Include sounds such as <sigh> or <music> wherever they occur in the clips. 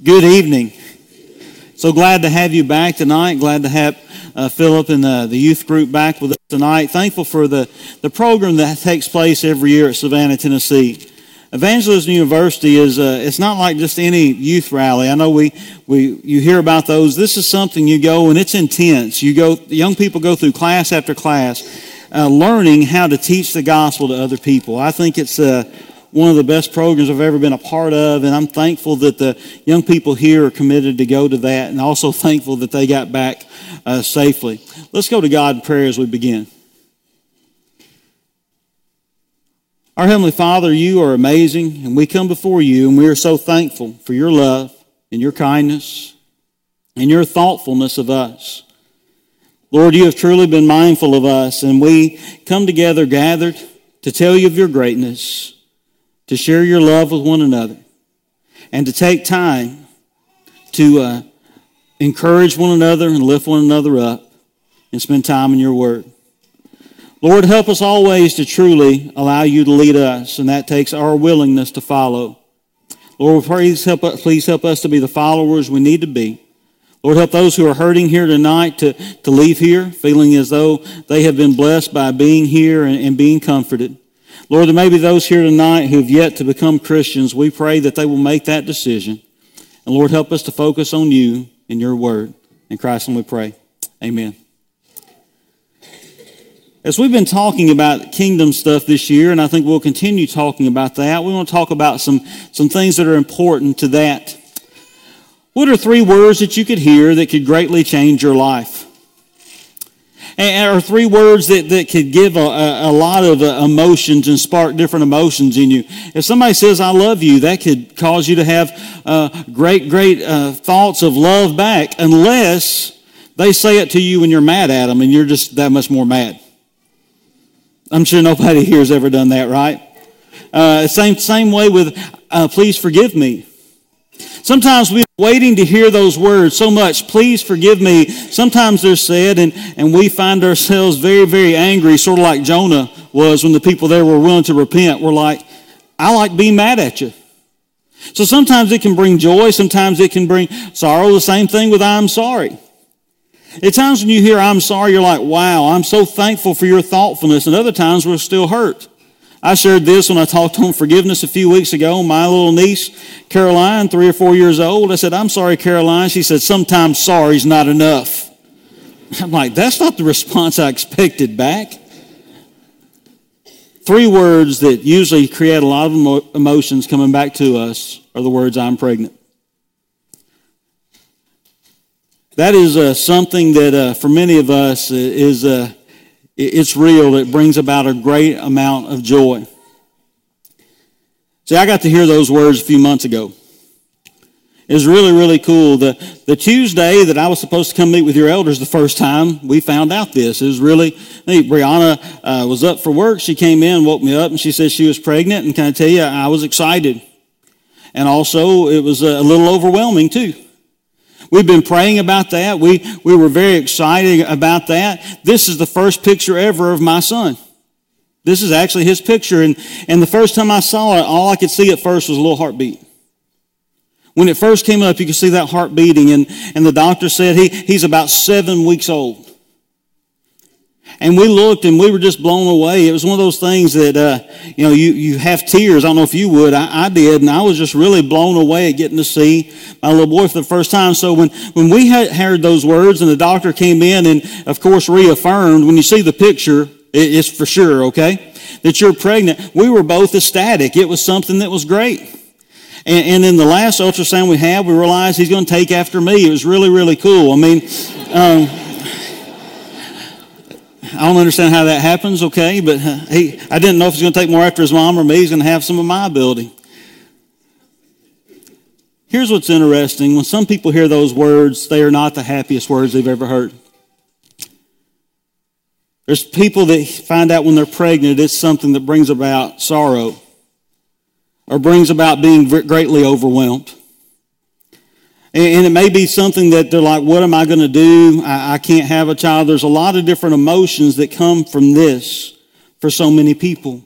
Good evening. So glad to have you back tonight. Glad to have uh, Philip and uh, the youth group back with us tonight. Thankful for the, the program that takes place every year at Savannah, Tennessee. Evangelism University is uh, it's not like just any youth rally. I know we, we you hear about those. This is something you go and it's intense. You go young people go through class after class, uh, learning how to teach the gospel to other people. I think it's uh, one of the best programs I've ever been a part of, and I'm thankful that the young people here are committed to go to that, and also thankful that they got back uh, safely. Let's go to God in prayer as we begin. Our Heavenly Father, you are amazing, and we come before you, and we are so thankful for your love and your kindness and your thoughtfulness of us. Lord, you have truly been mindful of us, and we come together gathered to tell you of your greatness to share your love with one another, and to take time to uh, encourage one another and lift one another up and spend time in your word. Lord, help us always to truly allow you to lead us, and that takes our willingness to follow. Lord, please help, please help us to be the followers we need to be. Lord, help those who are hurting here tonight to, to leave here feeling as though they have been blessed by being here and, and being comforted. Lord, there may be those here tonight who have yet to become Christians. We pray that they will make that decision. And Lord, help us to focus on you and your word. In Christ, and we pray. Amen. As we've been talking about kingdom stuff this year, and I think we'll continue talking about that, we want to talk about some, some things that are important to that. What are three words that you could hear that could greatly change your life? And, or three words that, that could give a, a, a lot of uh, emotions and spark different emotions in you. If somebody says, I love you, that could cause you to have uh, great, great uh, thoughts of love back, unless they say it to you when you're mad at them and you're just that much more mad. I'm sure nobody <laughs> here has ever done that, right? Uh, same, same way with, uh, please forgive me. Sometimes we're waiting to hear those words so much, please forgive me. Sometimes they're said, and, and we find ourselves very, very angry, sort of like Jonah was when the people there were willing to repent. We're like, I like being mad at you. So sometimes it can bring joy, sometimes it can bring sorrow. The same thing with I'm sorry. At times when you hear I'm sorry, you're like, wow, I'm so thankful for your thoughtfulness. And other times we're still hurt. I shared this when I talked on forgiveness a few weeks ago. My little niece, Caroline, three or four years old, I said, I'm sorry, Caroline. She said, sometimes sorry's not enough. <laughs> I'm like, that's not the response I expected back. Three words that usually create a lot of emotions coming back to us are the words, I'm pregnant. That is uh, something that uh, for many of us is uh, it's real. It brings about a great amount of joy. See, I got to hear those words a few months ago. It was really, really cool. The, the Tuesday that I was supposed to come meet with your elders the first time, we found out this. It was really neat. Brianna uh, was up for work. She came in, woke me up, and she said she was pregnant. And can I tell you, I was excited. And also, it was a little overwhelming, too. We've been praying about that. We, we were very excited about that. This is the first picture ever of my son. This is actually his picture. And, and the first time I saw it, all I could see at first was a little heartbeat. When it first came up, you could see that heart beating. And, and the doctor said he, he's about seven weeks old. And we looked and we were just blown away. It was one of those things that, uh, you know, you, you have tears. I don't know if you would. I, I, did. And I was just really blown away at getting to see my little boy for the first time. So when, when we had heard those words and the doctor came in and, of course, reaffirmed, when you see the picture, it, it's for sure, okay, that you're pregnant, we were both ecstatic. It was something that was great. And, and in the last ultrasound we had, we realized he's going to take after me. It was really, really cool. I mean, um, I don't understand how that happens, okay, but uh, he, I didn't know if he's going to take more after his mom or me. He's going to have some of my ability. Here's what's interesting. When some people hear those words, they are not the happiest words they've ever heard. There's people that find out when they're pregnant it's something that brings about sorrow or brings about being greatly overwhelmed. And it may be something that they're like, what am I going to do? I, I, can't have a child. There's a lot of different emotions that come from this for so many people.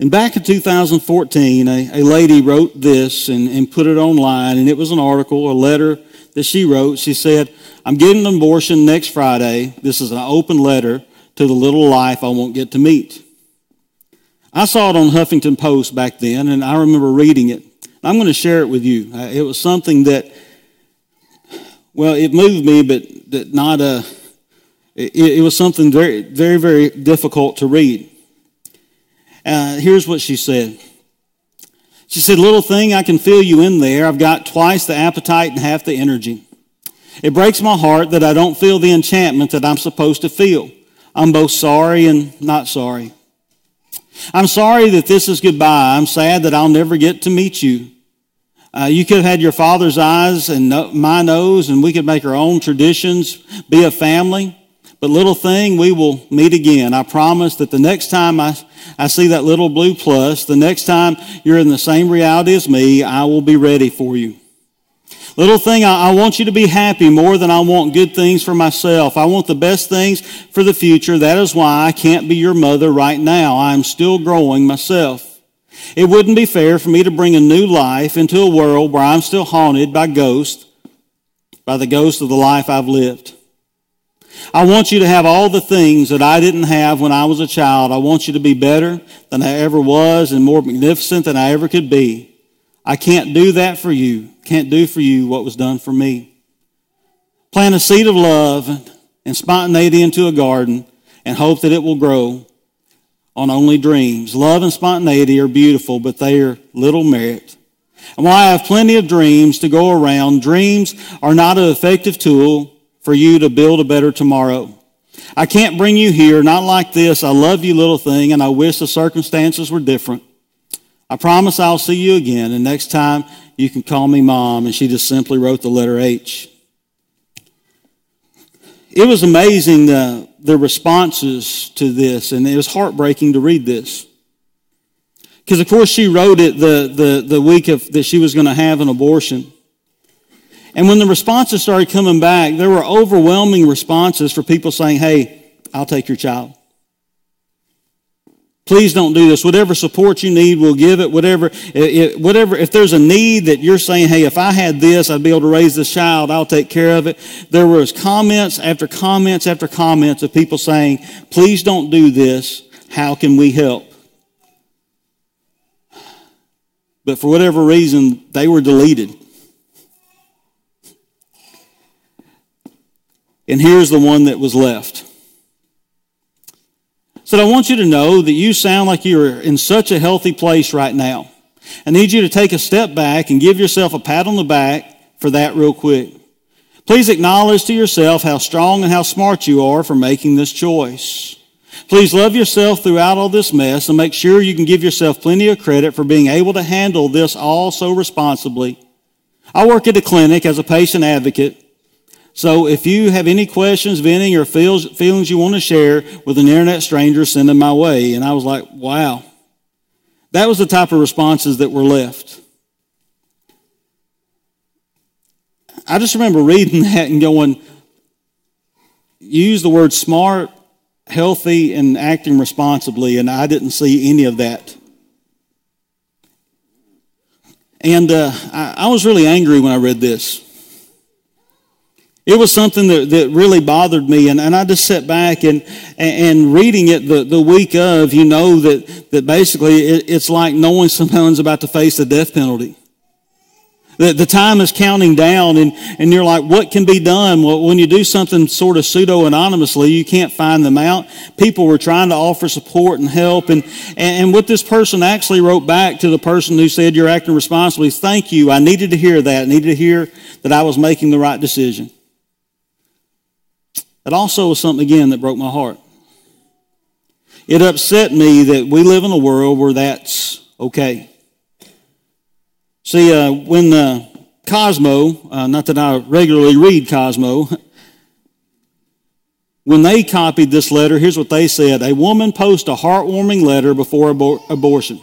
And back in 2014, a, a lady wrote this and, and put it online, and it was an article, a letter that she wrote. She said, I'm getting an abortion next Friday. This is an open letter to the little life I won't get to meet. I saw it on Huffington Post back then, and I remember reading it. I'm going to share it with you. Uh, it was something that, well, it moved me, but that not a. Uh, it, it was something very, very, very difficult to read. Uh, here's what she said. She said, Little thing, I can feel you in there. I've got twice the appetite and half the energy. It breaks my heart that I don't feel the enchantment that I'm supposed to feel. I'm both sorry and not sorry. I'm sorry that this is goodbye. I'm sad that I'll never get to meet you. Uh, you could have had your father's eyes and no, my nose, and we could make our own traditions, be a family. But little thing, we will meet again. I promise that the next time I, I see that little blue plus, the next time you're in the same reality as me, I will be ready for you. Little thing, I, I want you to be happy more than I want good things for myself. I want the best things for the future. That is why I can't be your mother right now. I am still growing myself. It wouldn't be fair for me to bring a new life into a world where I'm still haunted by ghosts, by the ghost of the life I've lived. I want you to have all the things that I didn't have when I was a child. I want you to be better than I ever was and more magnificent than I ever could be. I can't do that for you. Can't do for you what was done for me. Plant a seed of love and spontaneity into a garden and hope that it will grow on only dreams. Love and spontaneity are beautiful, but they are little merit. And while I have plenty of dreams to go around, dreams are not an effective tool for you to build a better tomorrow. I can't bring you here, not like this. I love you, little thing, and I wish the circumstances were different. I promise I'll see you again, and next time you can call me mom. And she just simply wrote the letter H. It was amazing the, the responses to this, and it was heartbreaking to read this. Because, of course, she wrote it the, the, the week of, that she was going to have an abortion. And when the responses started coming back, there were overwhelming responses for people saying, Hey, I'll take your child. Please don't do this. Whatever support you need, we'll give it. Whatever, it, whatever, if there's a need that you're saying, hey, if I had this, I'd be able to raise this child, I'll take care of it. There was comments after comments after comments of people saying, please don't do this. How can we help? But for whatever reason, they were deleted. And here's the one that was left. So I want you to know that you sound like you're in such a healthy place right now. I need you to take a step back and give yourself a pat on the back for that real quick. Please acknowledge to yourself how strong and how smart you are for making this choice. Please love yourself throughout all this mess and make sure you can give yourself plenty of credit for being able to handle this all so responsibly. I work at a clinic as a patient advocate so if you have any questions, venting, or feels, feelings you want to share with an internet stranger, send them my way. And I was like, wow. That was the type of responses that were left. I just remember reading <laughs> that and going, use the word smart, healthy, and acting responsibly, and I didn't see any of that. And uh, I, I was really angry when I read this. It was something that, that really bothered me. And, and I just sat back and, and reading it the, the week of, you know that, that basically it, it's like knowing someone's about to face the death penalty. The, the time is counting down and, and you're like, what can be done? Well, when you do something sort of pseudo-anonymously, you can't find them out. People were trying to offer support and help. And, and, and what this person actually wrote back to the person who said you're acting responsibly thank you. I needed to hear that. I needed to hear that I was making the right decision. It also was something, again, that broke my heart. It upset me that we live in a world where that's okay. See, uh, when uh, Cosmo, uh, not that I regularly read Cosmo, <laughs> when they copied this letter, here's what they said A woman posts a heartwarming letter before abor- abortion.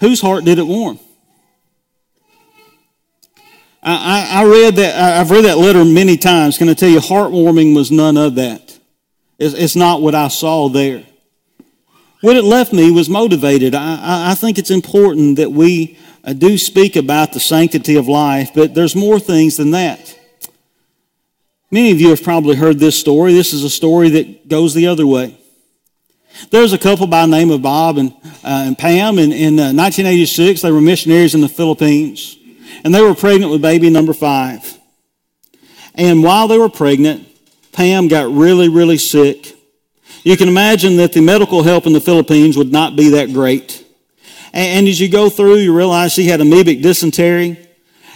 Whose heart did it warm? I, I, read that, I've read that letter many times. Can I tell you, heartwarming was none of that. It's, it's not what I saw there. what it left me was motivated. I, I, think it's important that we uh, do speak about the sanctity of life, but there's more things than that. Many of you have probably heard this story. This is a story that goes the other way. There's a couple by the name of Bob and, uh, and Pam. In, in uh, 1986, they were missionaries in the Philippines, and they were pregnant with baby number five. And while they were pregnant, Pam got really, really sick. You can imagine that the medical help in the Philippines would not be that great. And, as you go through, you realize she had amoebic dysentery.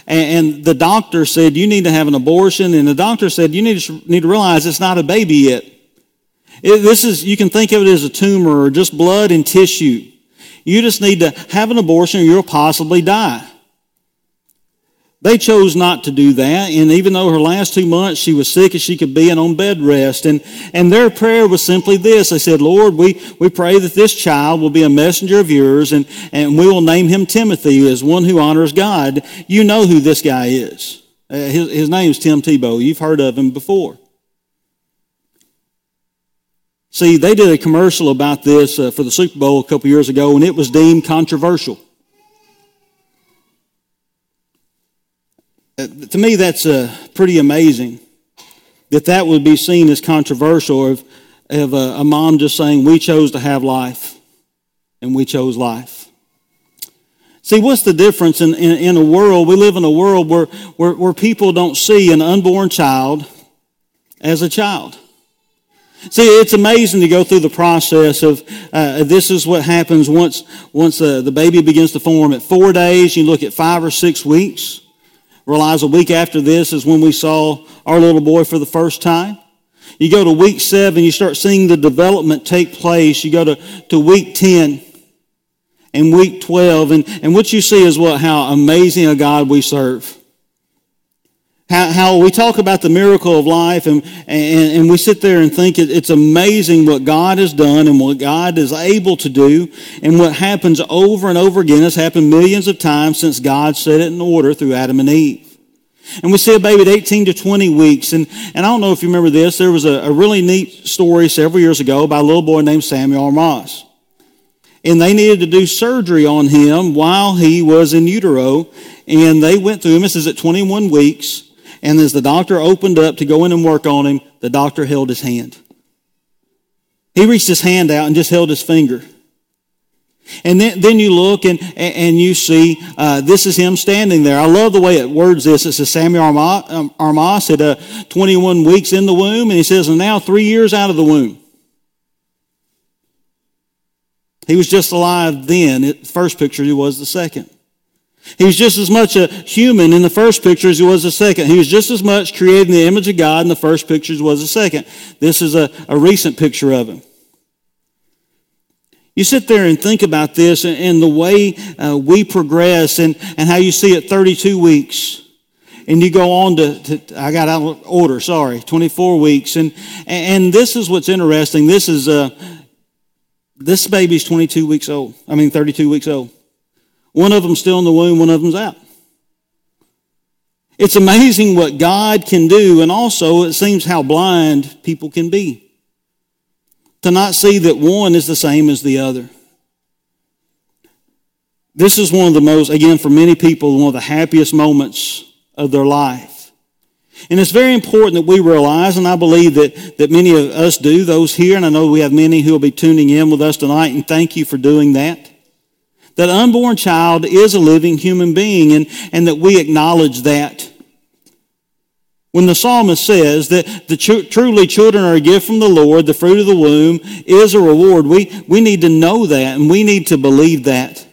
And, and the doctor said, You need to have an abortion. And the doctor said, You need to, need to realize it's not a baby yet. It, this is, you can think of it as a tumor or just blood and tissue. You just need to have an abortion or you'll possibly die. They chose not to do that, and even though her last two months she was sick as she could be and on bed rest, and, and their prayer was simply this. They said, Lord, we, we pray that this child will be a messenger of yours, and, and we will name him Timothy as one who honors God. You know who this guy is. Uh, his, his name is Tim Tebow. You've heard of him before. See, they did a commercial about this uh, for the Super Bowl a couple years ago, and it was deemed controversial. To me, that's uh, pretty amazing that that would be seen as controversial of, of a, a mom just saying, We chose to have life, and we chose life. See, what's the difference in, in, in, a world? We live in a world where, where, where people don't see an unborn child as a child. See, it's amazing to go through the process of uh, this is what happens once once uh, the baby begins to form. At four days, you look at five or six weeks. Realize a week after this is when we saw our little boy for the first time. You go to week seven, you start seeing the development take place. You go to, to week 10 and week 12, and, and what you see is what how amazing a God we serve. How, how we talk about the miracle of life and, and, and we sit there and think it, it's amazing what God has done and what God is able to do and what happens over and over again has happened millions of times since God set it in order through Adam and Eve. And we see a baby at 18 to 20 weeks. And, and I don't know if you remember this. There was a, a really neat story several years ago by a little boy named Samuel Armas. And they needed to do surgery on him while he was in utero. And they went through him. This is at 21 weeks. And as the doctor opened up to go in and work on him, the doctor held his hand. He reached his hand out and just held his finger. And then, then you look and, and you see uh, this is him standing there. I love the way it words this. It says Samuel um, Armas at uh, 21 weeks in the womb, and he says, and now three years out of the womb. He was just alive then. The first picture, he was the second. He was just as much a human in the first picture as he was the second. He was just as much created in the image of God in the first picture as was the second. This is a, a recent picture of him. You sit there and think about this and, and the way uh, we progress and, and how you see it 32 weeks. And you go on to, to, I got out of order, sorry, 24 weeks. And, and this is what's interesting. This is, uh, this baby's 22 weeks old. I mean, 32 weeks old. One of them's still in the womb, one of them's out. It's amazing what God can do, and also it seems how blind people can be. To not see that one is the same as the other. This is one of the most, again, for many people, one of the happiest moments of their life. And it's very important that we realize, and I believe that, that many of us do, those here, and I know we have many who will be tuning in with us tonight, and thank you for doing that that unborn child is a living human being and, and that we acknowledge that. When the psalmist says that the truly children are a gift from the Lord, the fruit of the womb is a reward, we, we need to know that and we need to believe that.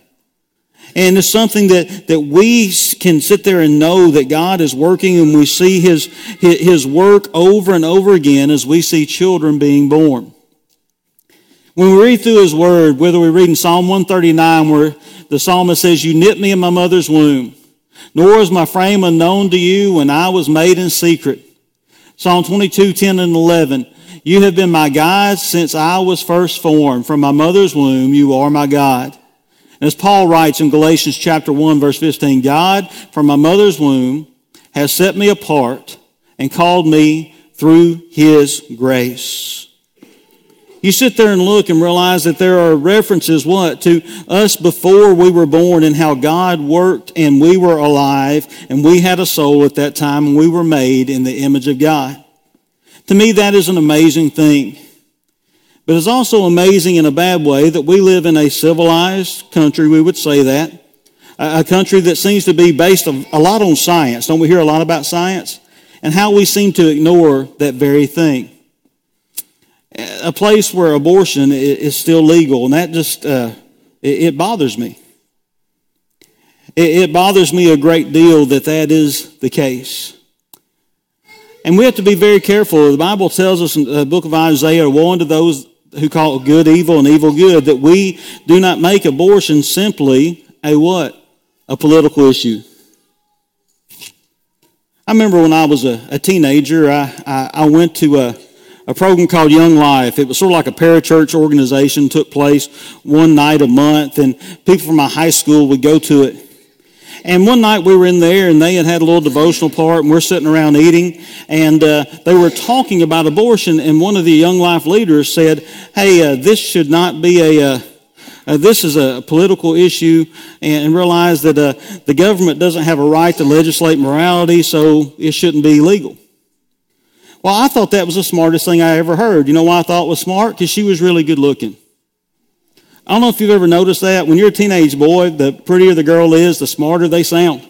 And it's something that, that we can sit there and know that God is working and we see his, his work over and over again as we see children being born. When we read through his word, whether we read in Psalm 139 where the psalmist says, You knit me in my mother's womb, nor is my frame unknown to you when I was made in secret. Psalm 22, 10 and 11. You have been my guide since I was first formed. From my mother's womb, you are my God. As Paul writes in Galatians chapter 1, verse 15, God from my mother's womb has set me apart and called me through his grace. You sit there and look and realize that there are references, what, to us before we were born and how God worked and we were alive and we had a soul at that time and we were made in the image of God. To me, that is an amazing thing. But it's also amazing in a bad way that we live in a civilized country, we would say that. A country that seems to be based a lot on science. Don't we hear a lot about science? And how we seem to ignore that very thing a place where abortion is still legal, and that just uh, it, bothers me. It, bothers me a great deal that that is the case. And we have to be very careful. The Bible tells us in the book of Isaiah, woe unto those who call good evil and evil good, that we do not make abortion simply a what? A political issue. I remember when I was a, a teenager, I, I, I, went to a, a program called Young Life. It was sort of like a parachurch organization, took place one night a month, and people from my high school would go to it. And one night we were in there, and they had had a little devotional part, and we're sitting around eating, and uh, they were talking about abortion, and one of the Young Life leaders said, "Hey, uh, this should not be a." Uh, uh, this is a political issue and, and realize that uh, the government doesn't have a right to legislate morality, so it shouldn't be legal. Well, I thought that was the smartest thing I ever heard. You know why I thought it was smart? Because she was really good looking. I don't know if you've ever noticed that. When you're a teenage boy, the prettier the girl is, the smarter they sound.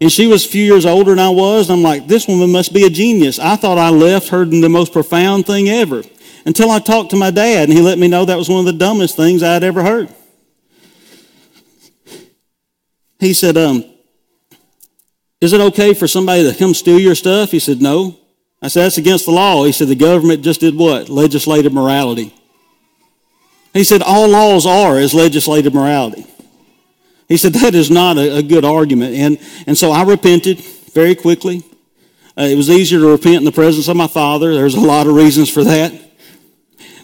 And she was a few years older than I was. I'm like, this woman must be a genius. I thought I left her the most profound thing ever until I talked to my dad, and he let me know that was one of the dumbest things I'd ever heard. He said, um, Is it okay for somebody to come steal your stuff? He said, No. I said, that's against the law. He said, the government just did what? Legislative morality. He said, all laws are is legislative morality. He said, that is not a, a good argument. And, and so I repented very quickly. Uh, it was easier to repent in the presence of my father. There's a lot of reasons for that.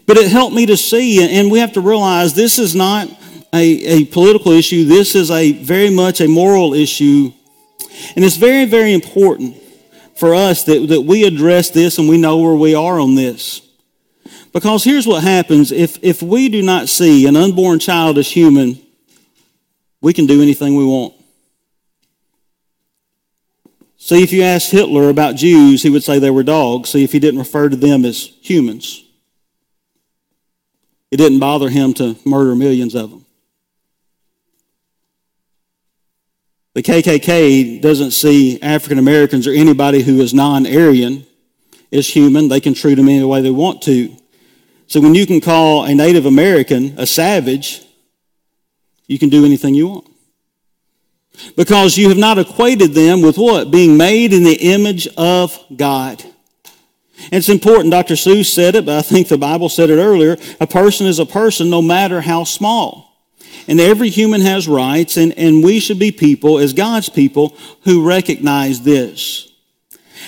But it helped me to see, and we have to realize this is not a, a political issue. This is a very much a moral issue. And it's very, very important for us that, that we address this and we know where we are on this. Because here's what happens if, if we do not see an unborn child as human, we can do anything we want. See, if you asked Hitler about Jews, he would say they were dogs. See, if he didn't refer to them as humans, it didn't bother him to murder millions of them. The KKK doesn't see African Americans or anybody who is non Aryan as human. They can treat them any way they want to. So when you can call a Native American a savage, you can do anything you want. Because you have not equated them with what? Being made in the image of God. And it's important. Dr. Seuss said it, but I think the Bible said it earlier. A person is a person no matter how small. And every human has rights, and, and we should be people, as God's people, who recognize this.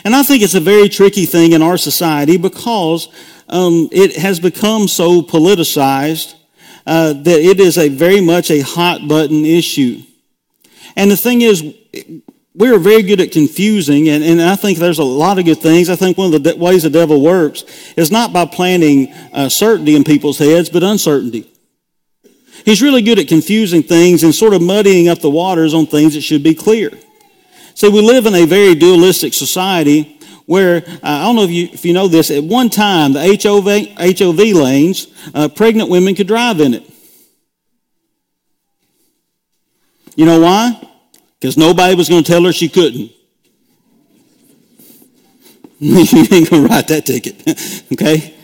And I think it's a very tricky thing in our society because um, it has become so politicized uh, that it is a very much a hot button issue. And the thing is, we are very good at confusing, and, and I think there's a lot of good things. I think one of the ways the devil works is not by planting uh, certainty in people's heads, but uncertainty. He's really good at confusing things and sort of muddying up the waters on things that should be clear. So we live in a very dualistic society where, uh, I don't know if you, if you know this, at one time, the HOV, HOV lanes, uh, pregnant women could drive in it. You know why? Because nobody was going to tell her she couldn't. <laughs> you ain't going to write that ticket, <laughs> okay?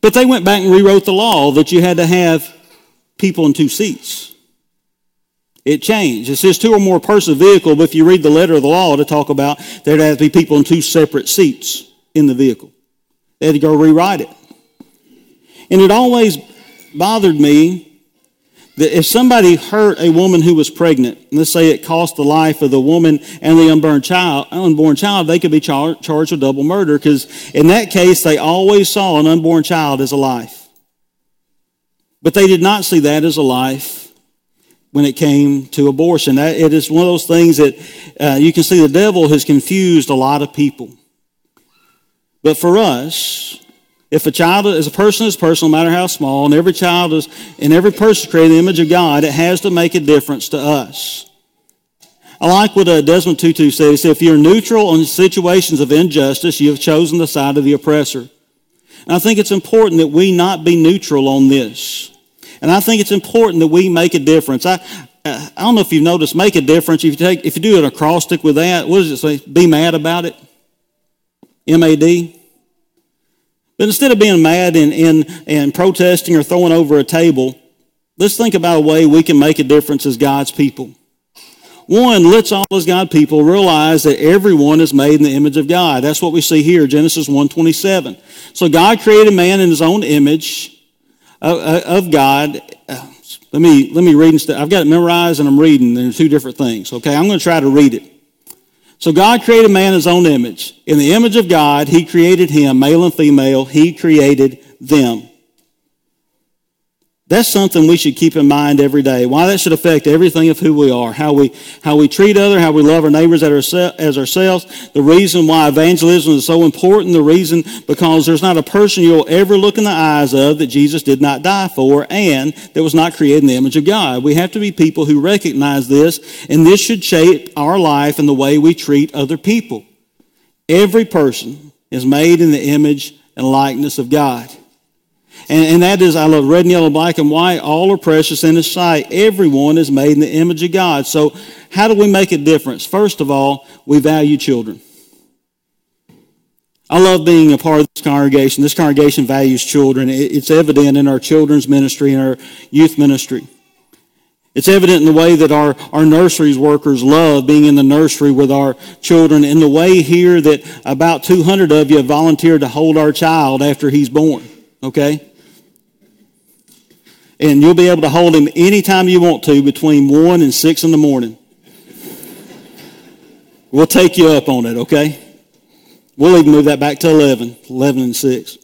But they went back and rewrote the law that you had to have people in two seats. It changed. It says two or more person vehicle, but if you read the letter of the law to talk about there'd have to be people in two separate seats in the vehicle. They had to go rewrite it. And it always bothered me that if somebody hurt a woman who was pregnant, let's say it cost the life of the woman and the unborn child, unborn child they could be char- charged with double murder because in that case they always saw an unborn child as a life. But they did not see that as a life when it came to abortion. That, it is one of those things that uh, you can see the devil has confused a lot of people. But for us, If a child is a person is personal, no matter how small, and every child is and every person is created in the image of God, it has to make a difference to us. I like what uh, Desmond Tutu said. He said, if you're neutral on situations of injustice, you have chosen the side of the oppressor. And I think it's important that we not be neutral on this. And I think it's important that we make a difference. I, uh, I don't know if you've noticed, make a difference. If you take, if you do an acrostic with that, what does it say? Be mad about it. M-A-D. But instead of being mad and, and, and protesting or throwing over a table, let's think about a way we can make a difference as God's people. One, let's all as God people realize that everyone is made in the image of God. That's what we see here, Genesis 1.27. So God created man in his own image of, of God. Uh, let me, let me read instead. I've got it memorized and I'm reading. They're two different things, okay? I'm going to try to read it. So God created man in his own image. In the image of God, he created him, male and female, he created them. That's something we should keep in mind every day. Why that should affect everything of who we are, how we, how we treat other, how we love our neighbors as ourselves. The reason why evangelism is so important, the reason because there's not a person you'll ever look in the eyes of that Jesus did not die for and that was not created in the image of God. We have to be people who recognize this and this should shape our life and the way we treat other people. Every person is made in the image and likeness of God. And, and that is, I love red and yellow, black and white. All are precious in His sight. Everyone is made in the image of God. So, how do we make a difference? First of all, we value children. I love being a part of this congregation. This congregation values children. It's evident in our children's ministry and our youth ministry. It's evident in the way that our, our nurseries workers love being in the nursery with our children, in the way here that about 200 of you have volunteered to hold our child after he's born. Okay? And you'll be able to hold him anytime you want to between 1 and 6 in the morning. We'll take you up on it, okay? We'll even move that back to 11, 11 and 6.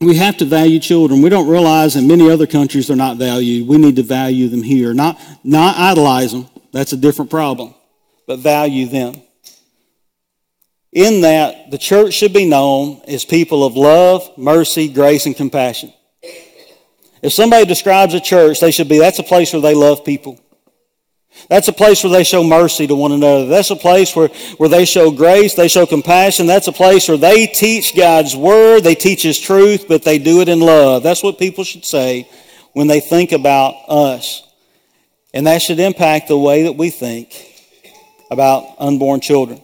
We have to value children. We don't realize in many other countries they're not valued. We need to value them here. Not, not idolize them. That's a different problem. But value them. In that, the church should be known as people of love, mercy, grace, and compassion. If somebody describes a church, they should be, that's a place where they love people. That's a place where they show mercy to one another. That's a place where, where they show grace, they show compassion. That's a place where they teach God's word, they teach His truth, but they do it in love. That's what people should say when they think about us. And that should impact the way that we think about unborn children.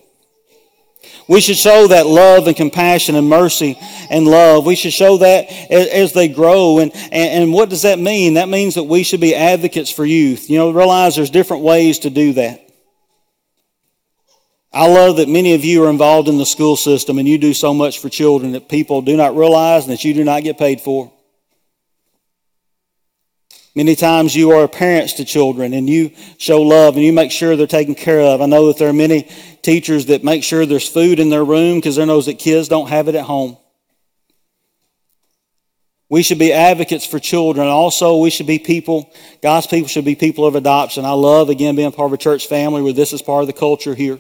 We should show that love and compassion and mercy and love. We should show that as, they grow. And, and, what does that mean? That means that we should be advocates for youth. You know, realize there's different ways to do that. I love that many of you are involved in the school system and you do so much for children that people do not realize and that you do not get paid for. Many times you are parents to children and you show love and you make sure they're taken care of. I know that there are many teachers that make sure there's food in their room because they know that kids don't have it at home. We should be advocates for children. Also, we should be people, God's people should be people of adoption. I love, again, being part of a church family where this is part of the culture here.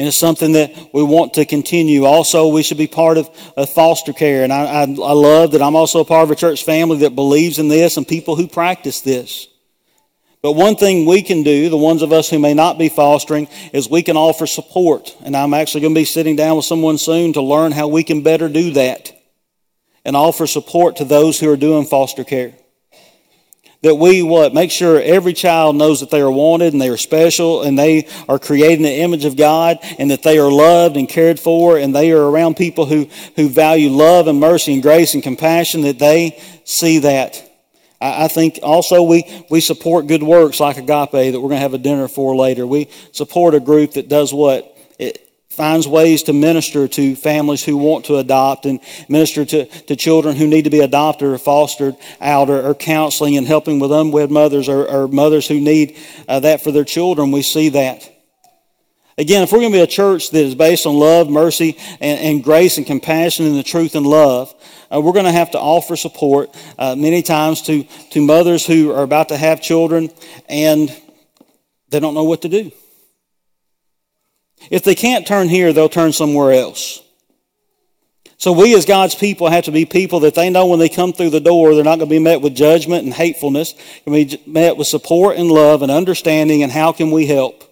And it's something that we want to continue. Also, we should be part of, of foster care. And I, I, I love that I'm also a part of a church family that believes in this and people who practice this. But one thing we can do, the ones of us who may not be fostering, is we can offer support. And I'm actually going to be sitting down with someone soon to learn how we can better do that and offer support to those who are doing foster care that we what make sure every child knows that they are wanted and they are special and they are created in the image of God and that they are loved and cared for and they are around people who who value love and mercy and grace and compassion that they see that. I, I think also we we support good works like Agape that we're going to have a dinner for later. We support a group that does what it, finds ways to minister to families who want to adopt and minister to, to children who need to be adopted or fostered out or, or counseling and helping with unwed mothers or, or mothers who need uh, that for their children. We see that. Again, if we're going to be a church that is based on love, mercy, and, and grace and compassion and the truth and love, uh, we're going to have to offer support uh, many times to, to mothers who are about to have children and they don't know what to do. If they can't turn here, they'll turn somewhere else. So we as God's people have to be people that they know when they come through the door, they're not going to be met with judgment and hatefulness. They're going to be met with support and love and understanding and how can we help?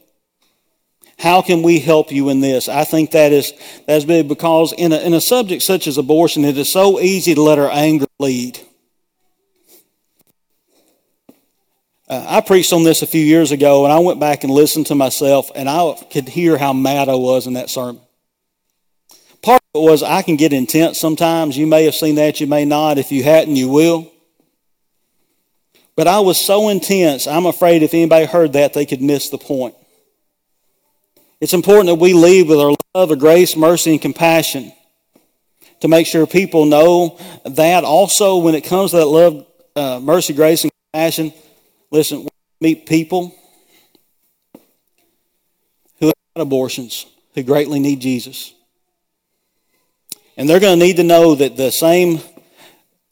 How can we help you in this? I think that is that's big because in a, in a subject such as abortion, it is so easy to let our anger lead. Uh, I preached on this a few years ago, and I went back and listened to myself, and I could hear how mad I was in that sermon. Part of it was I can get intense sometimes. You may have seen that, you may not. If you hadn't, you will. But I was so intense, I'm afraid if anybody heard that, they could miss the point. It's important that we lead with our love, of grace, mercy, and compassion to make sure people know that. Also, when it comes to that love, uh, mercy, grace, and compassion, listen, we meet people who have abortions, who greatly need Jesus. And they're going to need to know that the same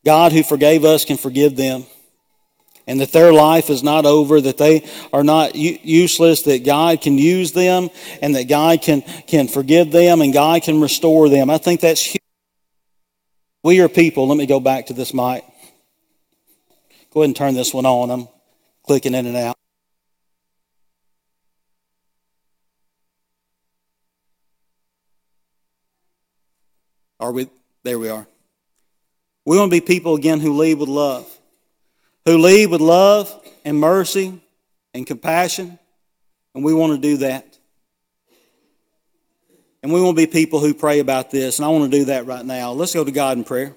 God who forgave us can forgive them and that their life is not over, that they are not useless, that God can use them, and that God can, can forgive them, and God can restore them. I think that's huge. We are people. Let me go back to this mic. Go ahead and turn this one on. I'm clicking in and out. Are we? There we are. We want to be people again who lead with love who lead with love and mercy and compassion, and we want to do that. And we want to be people who pray about this, and I want to do that right now. Let's go to God in prayer.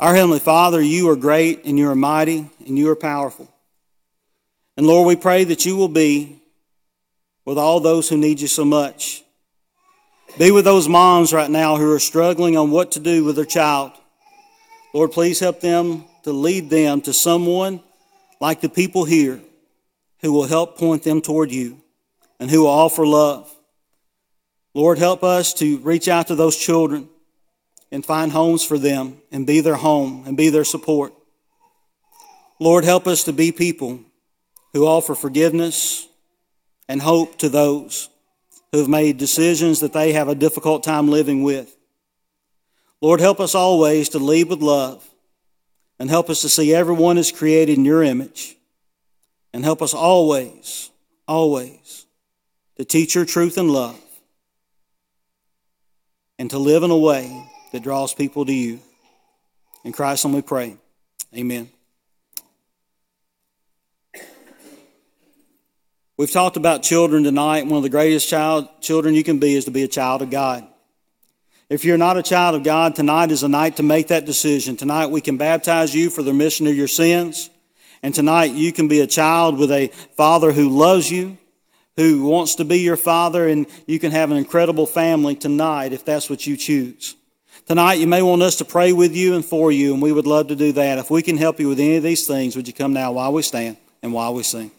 Our Heavenly Father, you are great and you are mighty and you are powerful. And Lord, we pray that you will be with all those who need you so much. Be with those moms right now who are struggling on what to do with their child. Lord, please help them to lead them to someone like the people here who will help point them toward you and who will offer love. Lord, help us to reach out to those children and find homes for them and be their home and be their support. Lord, help us to be people who offer forgiveness and hope to those who have made decisions that they have a difficult time living with. Lord, help us always to lead with love and help us to see everyone is created in your image. And help us always, always to teach your truth and love and to live in a way that draws people to you. In Christ's name we pray. Amen. We've talked about children tonight. One of the greatest child, children you can be is to be a child of God. If you're not a child of God, tonight is a night to make that decision. Tonight we can baptize you for the remission of your sins. And tonight you can be a child with a father who loves you, who wants to be your father, and you can have an incredible family tonight if that's what you choose. Tonight you may want us to pray with you and for you, and we would love to do that. If we can help you with any of these things, would you come now while we stand and while we sing?